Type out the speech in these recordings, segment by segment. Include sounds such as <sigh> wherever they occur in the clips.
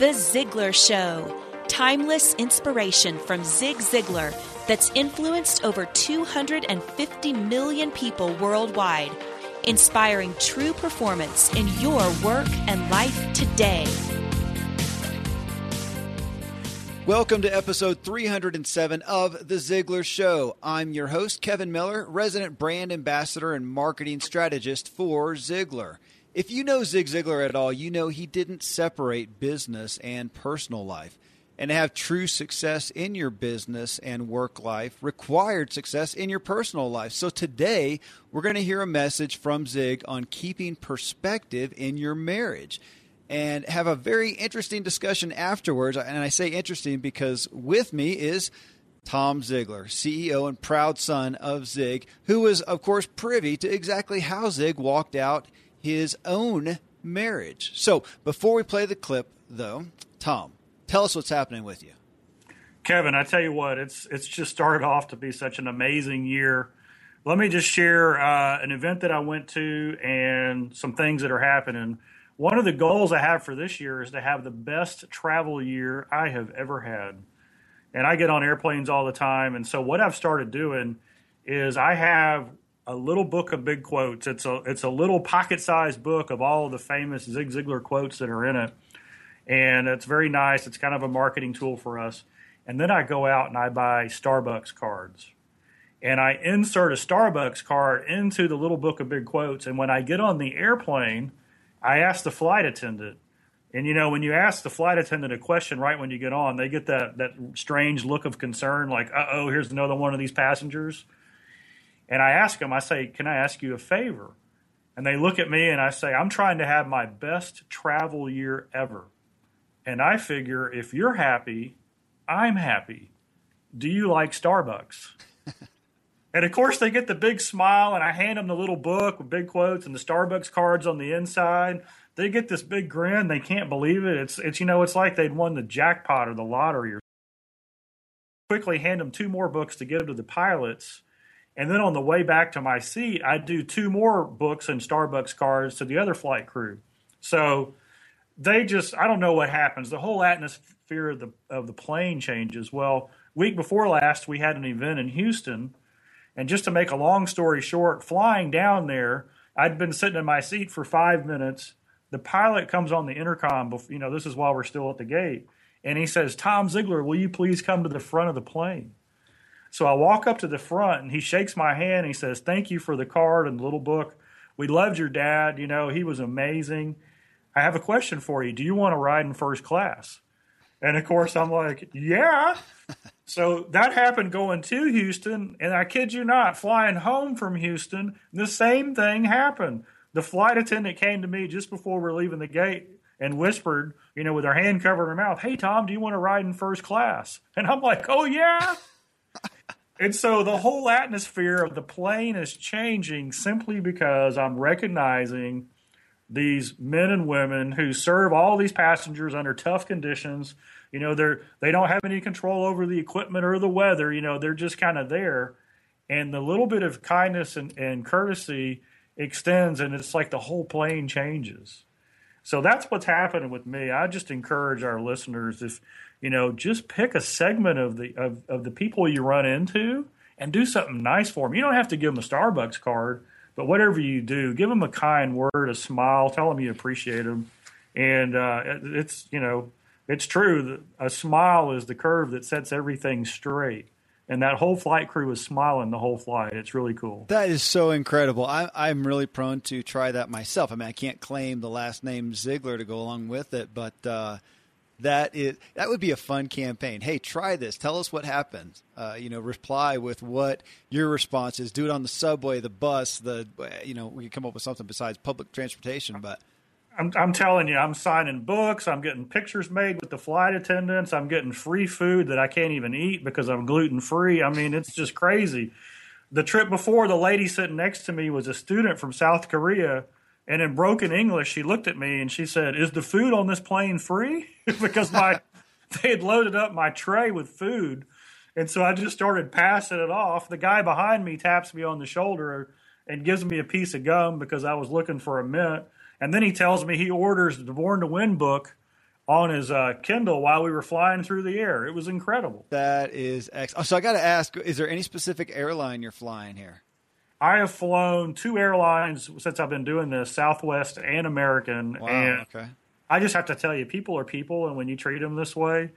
The Ziglar Show. Timeless inspiration from Zig Ziglar that's influenced over 250 million people worldwide, inspiring true performance in your work and life today. Welcome to episode 307 of The Ziglar Show. I'm your host, Kevin Miller, resident brand ambassador and marketing strategist for Ziglar. If you know Zig Ziglar at all, you know he didn't separate business and personal life. And to have true success in your business and work life required success in your personal life. So today, we're going to hear a message from Zig on keeping perspective in your marriage and have a very interesting discussion afterwards. And I say interesting because with me is Tom Ziglar, CEO and proud son of Zig, who was, of course, privy to exactly how Zig walked out his own marriage. So before we play the clip, though, Tom, tell us what's happening with you. Kevin, I tell you what, it's it's just started off to be such an amazing year. Let me just share uh, an event that I went to and some things that are happening. One of the goals I have for this year is to have the best travel year I have ever had. And I get on airplanes all the time. And so, what I've started doing is I have a little book of big quotes. It's a it's a little pocket sized book of all of the famous Zig Ziglar quotes that are in it, and it's very nice. It's kind of a marketing tool for us. And then I go out and I buy Starbucks cards, and I insert a Starbucks card into the little book of big quotes. And when I get on the airplane, I ask the flight attendant. And you know, when you ask the flight attendant a question right when you get on, they get that that strange look of concern, like, "Uh oh, here's another one of these passengers." And I ask them, I say, Can I ask you a favor? And they look at me and I say, I'm trying to have my best travel year ever. And I figure if you're happy, I'm happy. Do you like Starbucks? <laughs> and of course, they get the big smile, and I hand them the little book with big quotes and the Starbucks cards on the inside. They get this big grin. They can't believe it. It's, it's you know, it's like they'd won the jackpot or the lottery. Or quickly hand them two more books to get them to the pilots and then on the way back to my seat, I do two more books and Starbucks cards to the other flight crew. So they just I don't know what happens. The whole atmosphere of the of the plane changes. Well, week before last we had an event in Houston, and just to make a long story short, flying down there, I'd been sitting in my seat for five minutes. The pilot comes on the intercom. You know, this is while we're still at the gate, and he says, "Tom Ziglar, will you please come to the front of the plane?" So I walk up to the front and he shakes my hand and he says, Thank you for the card and the little book. We loved your dad. You know, he was amazing. I have a question for you. Do you want to ride in first class? And of course, I'm like, Yeah. <laughs> so that happened going to Houston. And I kid you not, flying home from Houston, the same thing happened. The flight attendant came to me just before we're leaving the gate and whispered, you know, with her hand covering her mouth, Hey, Tom, do you want to ride in first class? And I'm like, Oh, yeah. And so the whole atmosphere of the plane is changing simply because I'm recognizing these men and women who serve all these passengers under tough conditions. You know, they're they don't have any control over the equipment or the weather. You know, they're just kind of there, and the little bit of kindness and, and courtesy extends, and it's like the whole plane changes. So that's what's happening with me. I just encourage our listeners if you know just pick a segment of the of, of the people you run into and do something nice for them. You don't have to give them a Starbucks card but whatever you do, give them a kind word, a smile, tell them you appreciate them. And uh, it's, you know, it's true that a smile is the curve that sets everything straight. And that whole flight crew was smiling the whole flight. It's really cool. That is so incredible. I, I'm really prone to try that myself. I mean, I can't claim the last name Ziglar to go along with it, but uh, that is that would be a fun campaign. Hey, try this. Tell us what happens. Uh, you know, reply with what your response is. Do it on the subway, the bus, the you know, we could come up with something besides public transportation. But I'm, I'm telling you, I'm signing books. I'm getting pictures made with the flight attendants. I'm getting free food that I can't even eat because I'm gluten free. I mean, it's just crazy. The trip before, the lady sitting next to me was a student from South Korea and in broken English, she looked at me and she said, "Is the food on this plane free?" <laughs> because my <laughs> they had loaded up my tray with food, and so I just started passing it off. The guy behind me taps me on the shoulder and gives me a piece of gum because I was looking for a mint, and then he tells me he orders the Born to Win book on his uh, Kindle while we were flying through the air. It was incredible. That is excellent. So I got to ask: Is there any specific airline you're flying here? I have flown two airlines since I've been doing this, Southwest and American. Wow, and okay. I just have to tell you, people are people, and when you treat them this way,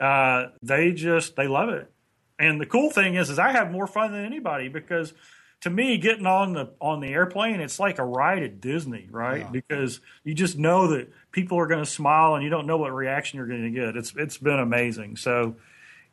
uh, they just they love it. And the cool thing is, is I have more fun than anybody because to me, getting on the on the airplane, it's like a ride at Disney, right? Yeah. Because you just know that people are going to smile, and you don't know what reaction you're going to get. It's it's been amazing. So.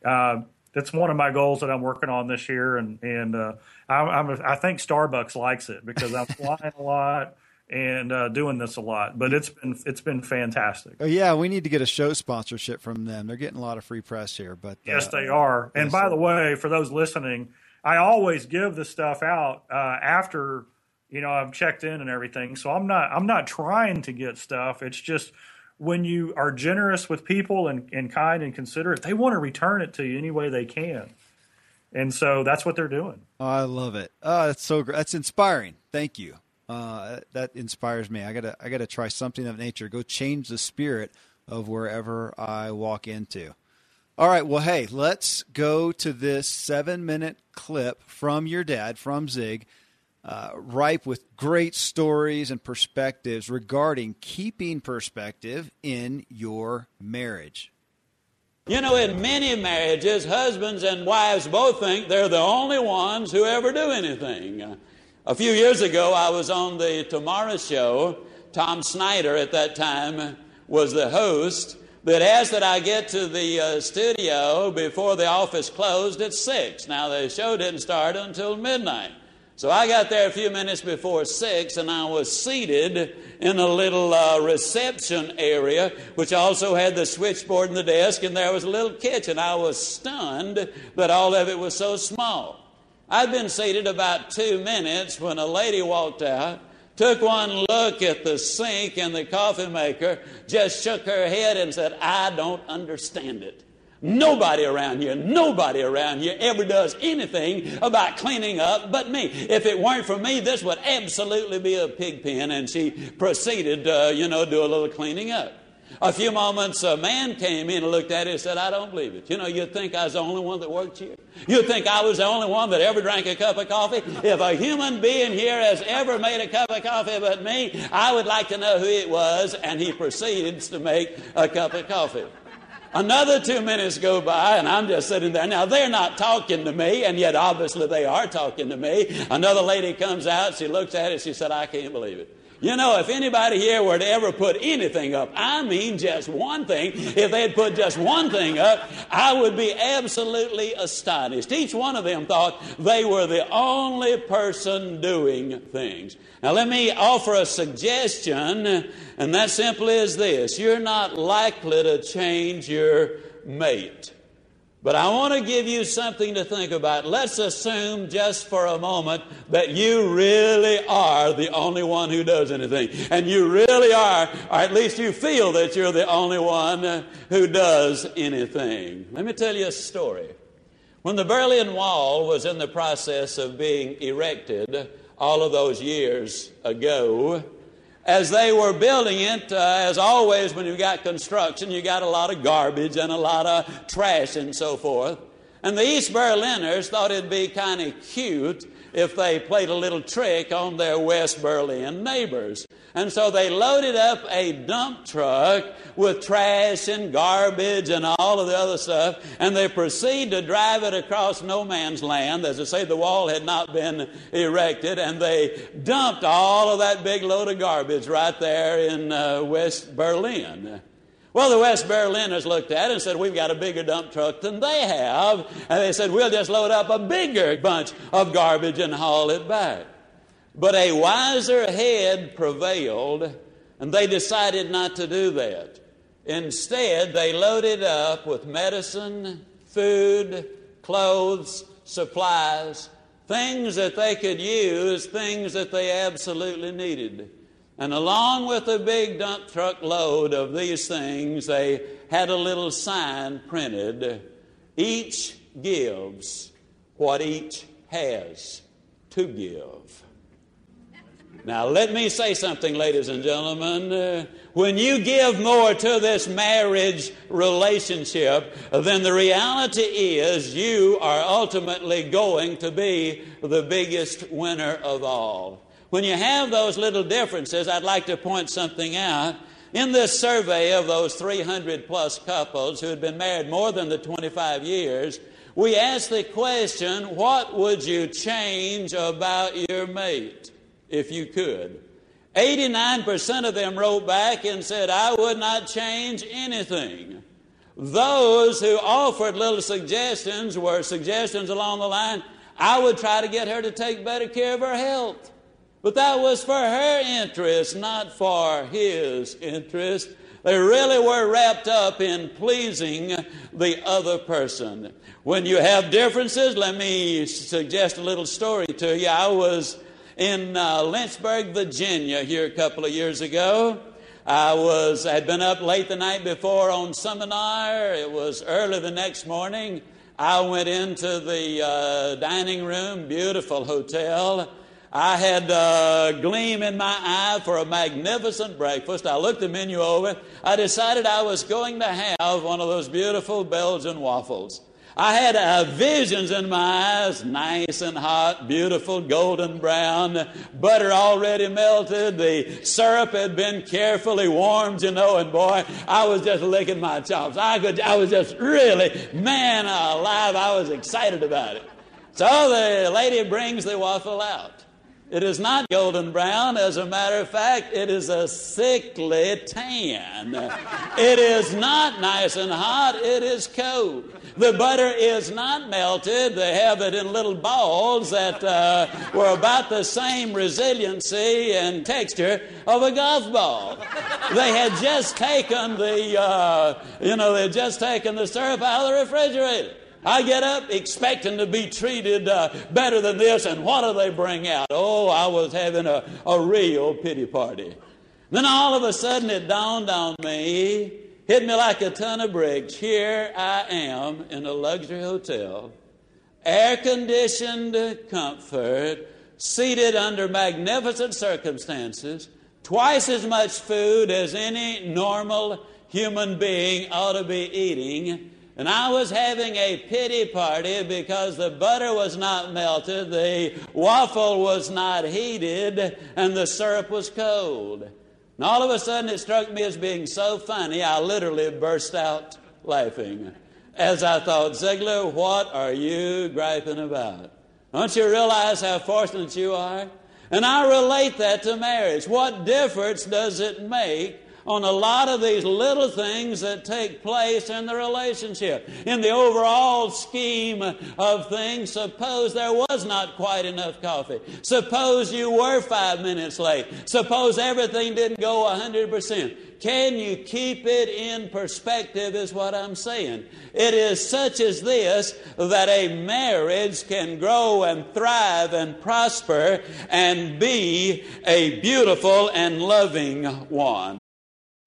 Uh, that's one of my goals that I'm working on this year, and and uh, I'm, I'm a, I think Starbucks likes it because I'm <laughs> flying a lot and uh, doing this a lot. But it's been it's been fantastic. Oh, yeah, we need to get a show sponsorship from them. They're getting a lot of free press here. But yes, uh, they are. And yes, by the way, for those listening, I always give the stuff out uh, after you know I've checked in and everything. So I'm not I'm not trying to get stuff. It's just when you are generous with people and, and kind and considerate, they want to return it to you any way they can. And so that's what they're doing. Oh, I love it. Oh, that's so great. That's inspiring. Thank you. Uh, that inspires me. I gotta, I gotta try something of nature. Go change the spirit of wherever I walk into. All right. Well, hey, let's go to this seven minute clip from your dad, from Zig uh, ripe with great stories and perspectives regarding keeping perspective in your marriage. You know, in many marriages, husbands and wives both think they're the only ones who ever do anything. A few years ago, I was on the Tomorrow Show. Tom Snyder at that time was the host. That asked that I get to the uh, studio before the office closed at 6. Now, the show didn't start until midnight. So I got there a few minutes before six, and I was seated in a little uh, reception area, which also had the switchboard and the desk, and there was a little kitchen. I was stunned that all of it was so small. I'd been seated about two minutes when a lady walked out, took one look at the sink and the coffee maker, just shook her head and said, I don't understand it. Nobody around here, nobody around here ever does anything about cleaning up but me. If it weren't for me, this would absolutely be a pig pen. And she proceeded, uh, you know, do a little cleaning up. A few moments, a man came in and looked at it and said, I don't believe it. You know, you'd think I was the only one that worked here. You'd think I was the only one that ever drank a cup of coffee. If a human being here has ever made a cup of coffee but me, I would like to know who it was. And he proceeds to make a cup of coffee. Another two minutes go by, and I'm just sitting there. Now, they're not talking to me, and yet obviously they are talking to me. Another lady comes out, she looks at it, she said, I can't believe it. You know, if anybody here were to ever put anything up, I mean just one thing, if they had put just one thing up, I would be absolutely astonished. Each one of them thought they were the only person doing things. Now, let me offer a suggestion, and that simply is this you're not likely to change your mate But I want to give you something to think about. Let's assume just for a moment that you really are the only one who does anything. And you really are, or at least you feel that you're the only one who does anything. Let me tell you a story. When the Berlin Wall was in the process of being erected all of those years ago, as they were building it, uh, as always, when you got construction, you got a lot of garbage and a lot of trash and so forth. And the East Berliners thought it'd be kind of cute if they played a little trick on their West Berlin neighbors. And so they loaded up a dump truck with trash and garbage and all of the other stuff, and they proceed to drive it across no man's land. As I say, the wall had not been erected, and they dumped all of that big load of garbage right there in uh, West Berlin. Well, the West Berliners looked at it and said, We've got a bigger dump truck than they have. And they said, We'll just load up a bigger bunch of garbage and haul it back. But a wiser head prevailed, and they decided not to do that. Instead, they loaded up with medicine, food, clothes, supplies, things that they could use, things that they absolutely needed. And along with a big dump truck load of these things, they had a little sign printed each gives what each has to give. Now, let me say something, ladies and gentlemen. Uh, when you give more to this marriage relationship, then the reality is you are ultimately going to be the biggest winner of all. When you have those little differences, I'd like to point something out. In this survey of those 300 plus couples who had been married more than the 25 years, we asked the question, What would you change about your mate? If you could. 89% of them wrote back and said, I would not change anything. Those who offered little suggestions were suggestions along the line, I would try to get her to take better care of her health. But that was for her interest, not for his interest. They really were wrapped up in pleasing the other person. When you have differences, let me suggest a little story to you. I was in uh, Lynchburg, Virginia, here a couple of years ago. I was had been up late the night before on seminar. It was early the next morning. I went into the uh, dining room, beautiful hotel. I had a gleam in my eye for a magnificent breakfast. I looked the menu over. I decided I was going to have one of those beautiful Belgian waffles. I had uh, visions in my eyes, nice and hot, beautiful, golden brown, butter already melted, the syrup had been carefully warmed, you know, and boy, I was just licking my chops. I could, I was just really, man alive, I was excited about it. So the lady brings the waffle out. It is not golden brown. As a matter of fact, it is a sickly tan. It is not nice and hot. It is cold. The butter is not melted. They have it in little balls that uh, were about the same resiliency and texture of a golf ball. They had just taken the, uh, you know, they had just taken the syrup out of the refrigerator. I get up expecting to be treated uh, better than this, and what do they bring out? Oh, I was having a, a real pity party. Then all of a sudden it dawned on me, hit me like a ton of bricks. Here I am in a luxury hotel, air conditioned comfort, seated under magnificent circumstances, twice as much food as any normal human being ought to be eating and I was having a pity party because the butter was not melted, the waffle was not heated, and the syrup was cold. And all of a sudden it struck me as being so funny, I literally burst out laughing. As I thought, Ziglar, what are you griping about? Don't you realize how fortunate you are? And I relate that to marriage. What difference does it make on a lot of these little things that take place in the relationship. In the overall scheme of things, suppose there was not quite enough coffee. Suppose you were five minutes late. Suppose everything didn't go 100%. Can you keep it in perspective, is what I'm saying. It is such as this that a marriage can grow and thrive and prosper and be a beautiful and loving one.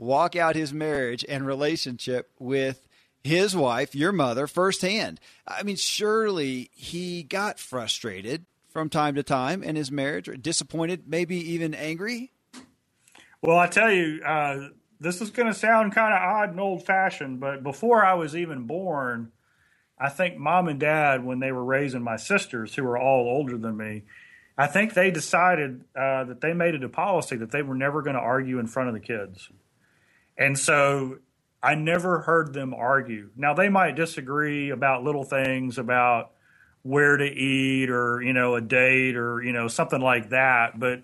walk out his marriage and relationship with his wife, your mother, firsthand. I mean, surely he got frustrated from time to time in his marriage, or disappointed, maybe even angry. Well, I tell you, uh, this is going to sound kind of odd and old fashioned, but before I was even born, I think mom and dad, when they were raising my sisters, who were all older than me, I think they decided uh, that they made it a policy that they were never going to argue in front of the kids. And so I never heard them argue. Now they might disagree about little things about where to eat or you know a date or you know something like that, but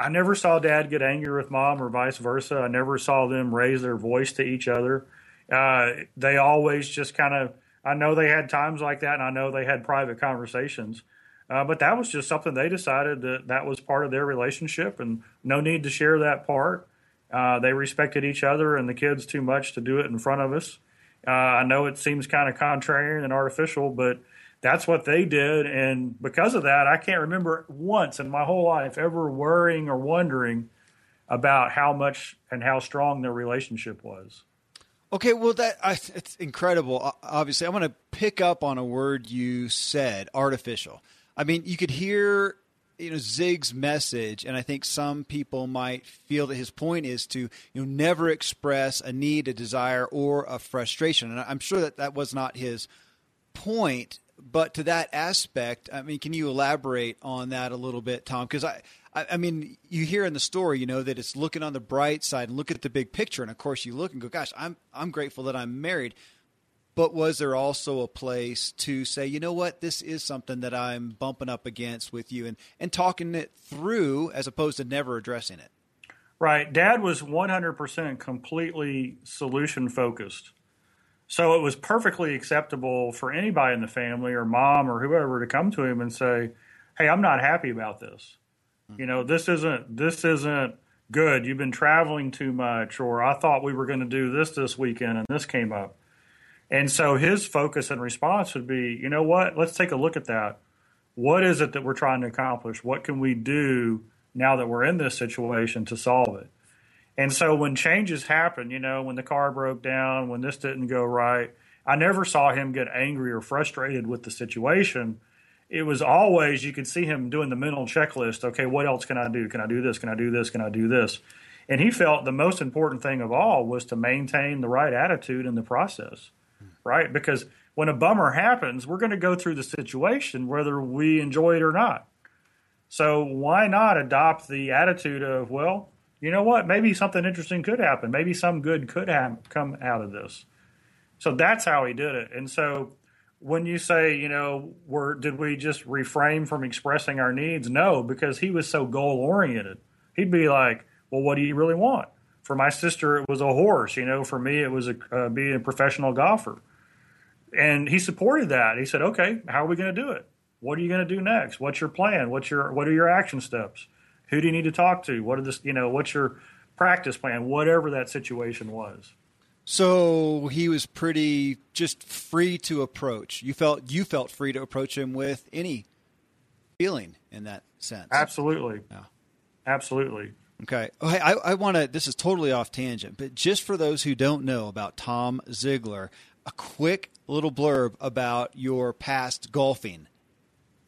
I never saw dad get angry with mom or vice versa. I never saw them raise their voice to each other. Uh, they always just kind of, I know they had times like that and I know they had private conversations. Uh, but that was just something they decided that that was part of their relationship and no need to share that part. Uh, they respected each other and the kids too much to do it in front of us. Uh, I know it seems kind of contrarian and artificial, but that's what they did. And because of that, I can't remember once in my whole life ever worrying or wondering about how much and how strong their relationship was. Okay, well, that I, it's incredible. Obviously, I want to pick up on a word you said, artificial. I mean, you could hear you know Zig's message, and I think some people might feel that his point is to you know never express a need, a desire, or a frustration. And I'm sure that that was not his point but to that aspect, I mean, can you elaborate on that a little bit, Tom? Because I, I, I, mean, you hear in the story, you know, that it's looking on the bright side and look at the big picture, and of course, you look and go, "Gosh, I'm I'm grateful that I'm married." But was there also a place to say, you know what, this is something that I'm bumping up against with you, and and talking it through as opposed to never addressing it? Right. Dad was 100% completely solution focused. So it was perfectly acceptable for anybody in the family or mom or whoever to come to him and say, "Hey, I'm not happy about this. Hmm. You know, this isn't this isn't good. You've been traveling too much or I thought we were going to do this this weekend and this came up." And so his focus and response would be, "You know what? Let's take a look at that. What is it that we're trying to accomplish? What can we do now that we're in this situation to solve it?" And so when changes happen, you know, when the car broke down, when this didn't go right, I never saw him get angry or frustrated with the situation. It was always you could see him doing the mental checklist. Okay, what else can I do? Can I do this? Can I do this? Can I do this? And he felt the most important thing of all was to maintain the right attitude in the process, right? Because when a bummer happens, we're going to go through the situation whether we enjoy it or not. So why not adopt the attitude of, well, you know what? Maybe something interesting could happen. Maybe some good could have come out of this. So that's how he did it. And so when you say, you know, were did we just refrain from expressing our needs? No, because he was so goal oriented. He'd be like, "Well, what do you really want?" For my sister, it was a horse. You know, for me, it was a, uh, being a professional golfer. And he supported that. He said, "Okay, how are we going to do it? What are you going to do next? What's your plan? What's your what are your action steps?" Who do you need to talk to? What are this? You know, what's your practice plan? Whatever that situation was. So he was pretty just free to approach. You felt you felt free to approach him with any feeling in that sense. Absolutely. Yeah. Absolutely. Okay. Oh, hey, I, I want to. This is totally off tangent, but just for those who don't know about Tom Ziglar, a quick little blurb about your past golfing.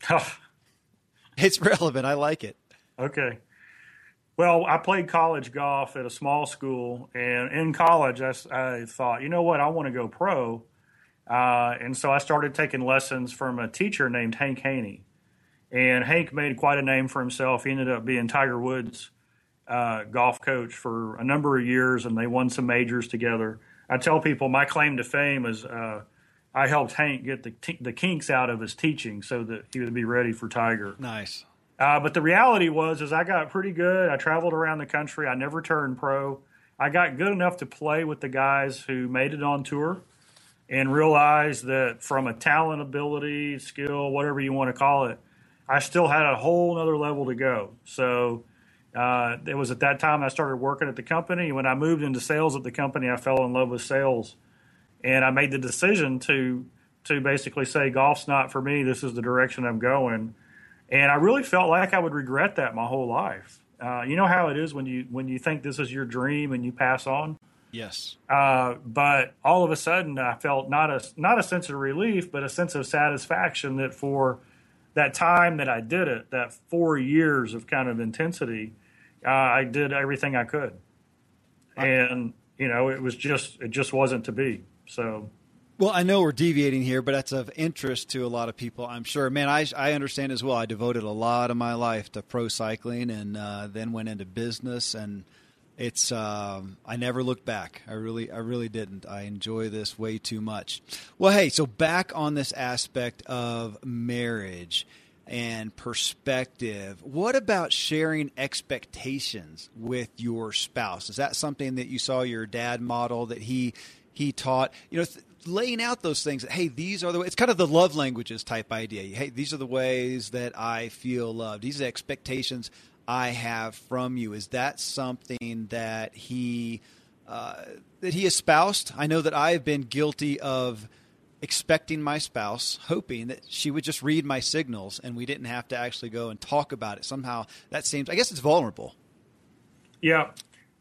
<laughs> it's relevant. I like it. Okay. Well, I played college golf at a small school, and in college, I, I thought, you know what, I want to go pro. Uh, and so I started taking lessons from a teacher named Hank Haney. And Hank made quite a name for himself. He ended up being Tiger Woods' uh, golf coach for a number of years, and they won some majors together. I tell people my claim to fame is uh, I helped Hank get the, t- the kinks out of his teaching so that he would be ready for Tiger. Nice. Uh, but the reality was, is I got pretty good. I traveled around the country. I never turned pro. I got good enough to play with the guys who made it on tour, and realized that from a talent, ability, skill, whatever you want to call it, I still had a whole other level to go. So uh, it was at that time I started working at the company. When I moved into sales at the company, I fell in love with sales, and I made the decision to to basically say golf's not for me. This is the direction I'm going and I really felt like I would regret that my whole life. Uh, you know how it is when you when you think this is your dream and you pass on. Yes. Uh, but all of a sudden, I felt not a not a sense of relief, but a sense of satisfaction that for that time that I did it, that four years of kind of intensity, uh, I did everything I could, and you know it was just it just wasn't to be. So well, I know we're deviating here, but that's of interest to a lot of people, I'm sure. Man, I, I understand as well. I devoted a lot of my life to pro cycling and uh, then went into business. And it's um, I never looked back. I really I really didn't. I enjoy this way too much. Well, hey, so back on this aspect of marriage and perspective. What about sharing expectations with your spouse? Is that something that you saw your dad model that he he taught? You know, th- laying out those things. Hey, these are the. It's kind of the love languages type idea. Hey, these are the ways that I feel loved. These are expectations I have from you. Is that something that he uh, that he espoused? I know that I have been guilty of expecting my spouse, hoping that she would just read my signals and we didn't have to actually go and talk about it. Somehow that seems, I guess it's vulnerable. Yeah.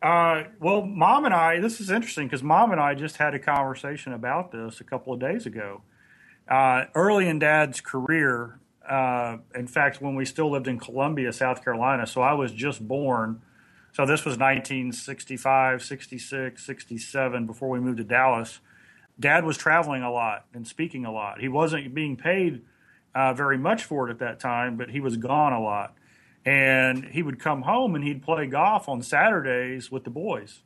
Uh, well, mom and I, this is interesting because mom and I just had a conversation about this a couple of days ago. Uh, early in dad's career, uh, in fact, when we still lived in Columbia, South Carolina, so I was just born. So this was 1965, 66, 67 before we moved to Dallas dad was traveling a lot and speaking a lot. He wasn't being paid uh, very much for it at that time, but he was gone a lot. And he would come home and he'd play golf on Saturdays with the boys.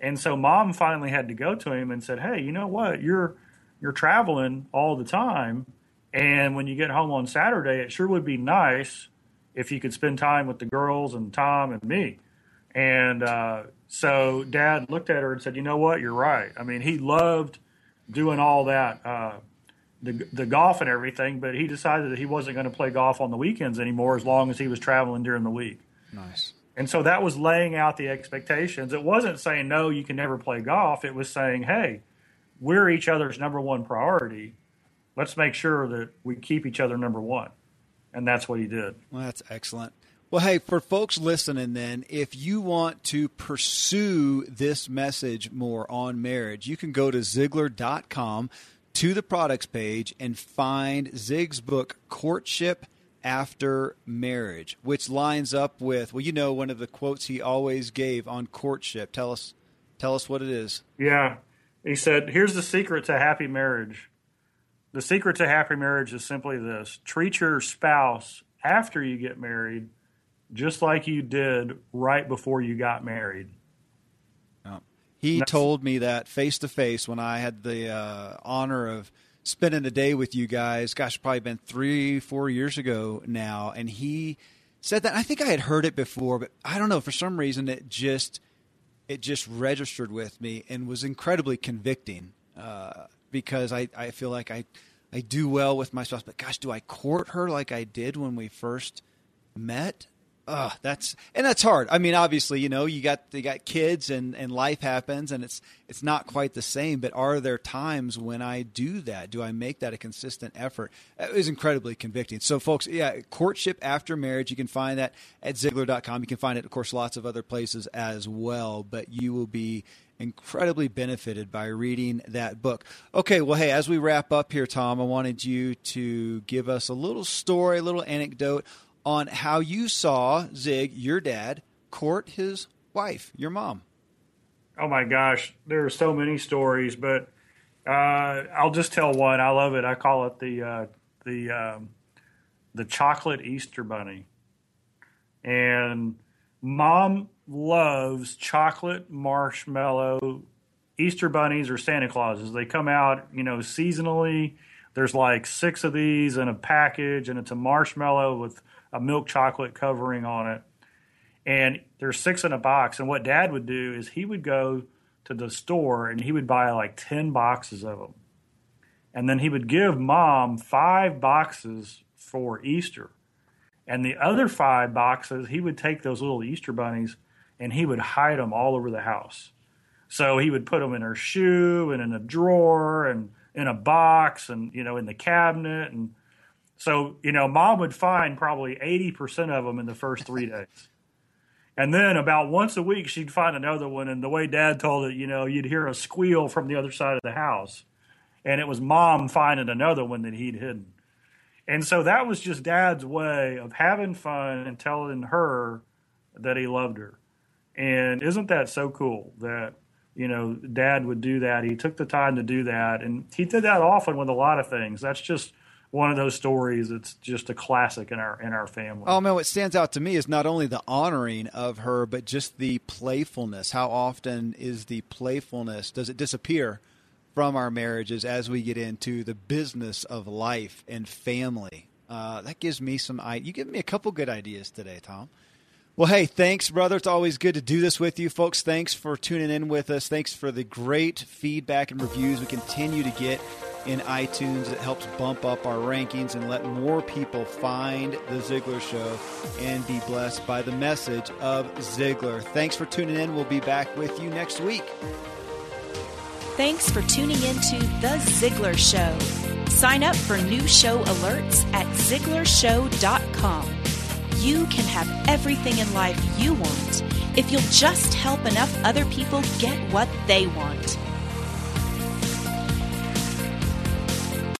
And so mom finally had to go to him and said, "Hey, you know what? You're you're traveling all the time, and when you get home on Saturday, it sure would be nice if you could spend time with the girls and Tom and me." And uh, so dad looked at her and said, "You know what? You're right. I mean, he loved doing all that, uh, the the golf and everything, but he decided that he wasn't going to play golf on the weekends anymore as long as he was traveling during the week." Nice. And so that was laying out the expectations. It wasn't saying no, you can never play golf. It was saying, "Hey, we're each other's number one priority. Let's make sure that we keep each other number one." And that's what he did. Well, that's excellent. Well, hey, for folks listening, then, if you want to pursue this message more on marriage, you can go to Ziglar.com to the products page and find Zig's book, Courtship After Marriage, which lines up with, well, you know, one of the quotes he always gave on courtship. Tell us, tell us what it is. Yeah. He said, here's the secret to happy marriage. The secret to happy marriage is simply this treat your spouse after you get married just like you did right before you got married. He told me that face to face when I had the uh, honor of spending a day with you guys. Gosh, probably been three, four years ago now, and he said that. I think I had heard it before, but I don't know for some reason it just it just registered with me and was incredibly convicting uh, because I, I feel like I I do well with my spouse, but gosh, do I court her like I did when we first met? Uh, that's and that's hard. I mean, obviously, you know, you got you got kids and and life happens, and it's it's not quite the same. But are there times when I do that? Do I make that a consistent effort? It was incredibly convicting. So, folks, yeah, courtship after marriage. You can find that at Ziglar.com. You can find it, of course, lots of other places as well. But you will be incredibly benefited by reading that book. Okay, well, hey, as we wrap up here, Tom, I wanted you to give us a little story, a little anecdote on how you saw Zig, your dad, court his wife, your mom. Oh my gosh, there are so many stories, but uh, I'll just tell one. I love it. I call it the uh, the um, the chocolate Easter bunny, and mom loves chocolate marshmallow Easter bunnies or Santa Clauses. They come out, you know, seasonally. There's like six of these in a package, and it's a marshmallow with a milk chocolate covering on it. And there's six in a box. And what dad would do is he would go to the store and he would buy like 10 boxes of them. And then he would give mom five boxes for Easter. And the other five boxes, he would take those little Easter bunnies and he would hide them all over the house. So he would put them in her shoe and in a drawer and in a box and, you know, in the cabinet. And so, you know, mom would find probably 80% of them in the first three days. And then about once a week, she'd find another one. And the way dad told it, you know, you'd hear a squeal from the other side of the house. And it was mom finding another one that he'd hidden. And so that was just dad's way of having fun and telling her that he loved her. And isn't that so cool that, you know, dad would do that? He took the time to do that. And he did that often with a lot of things. That's just one of those stories. It's just a classic in our in our family. Oh man, what stands out to me is not only the honoring of her, but just the playfulness. How often is the playfulness? Does it disappear from our marriages as we get into the business of life and family? Uh, that gives me some. You give me a couple good ideas today, Tom. Well, hey, thanks, brother. It's always good to do this with you, folks. Thanks for tuning in with us. Thanks for the great feedback and reviews we continue to get in iTunes. It helps bump up our rankings and let more people find The Ziglar Show and be blessed by the message of Ziglar. Thanks for tuning in. We'll be back with you next week. Thanks for tuning in to The Ziglar Show. Sign up for new show alerts at ZiglarShow.com. You can have everything in life you want if you'll just help enough other people get what they want.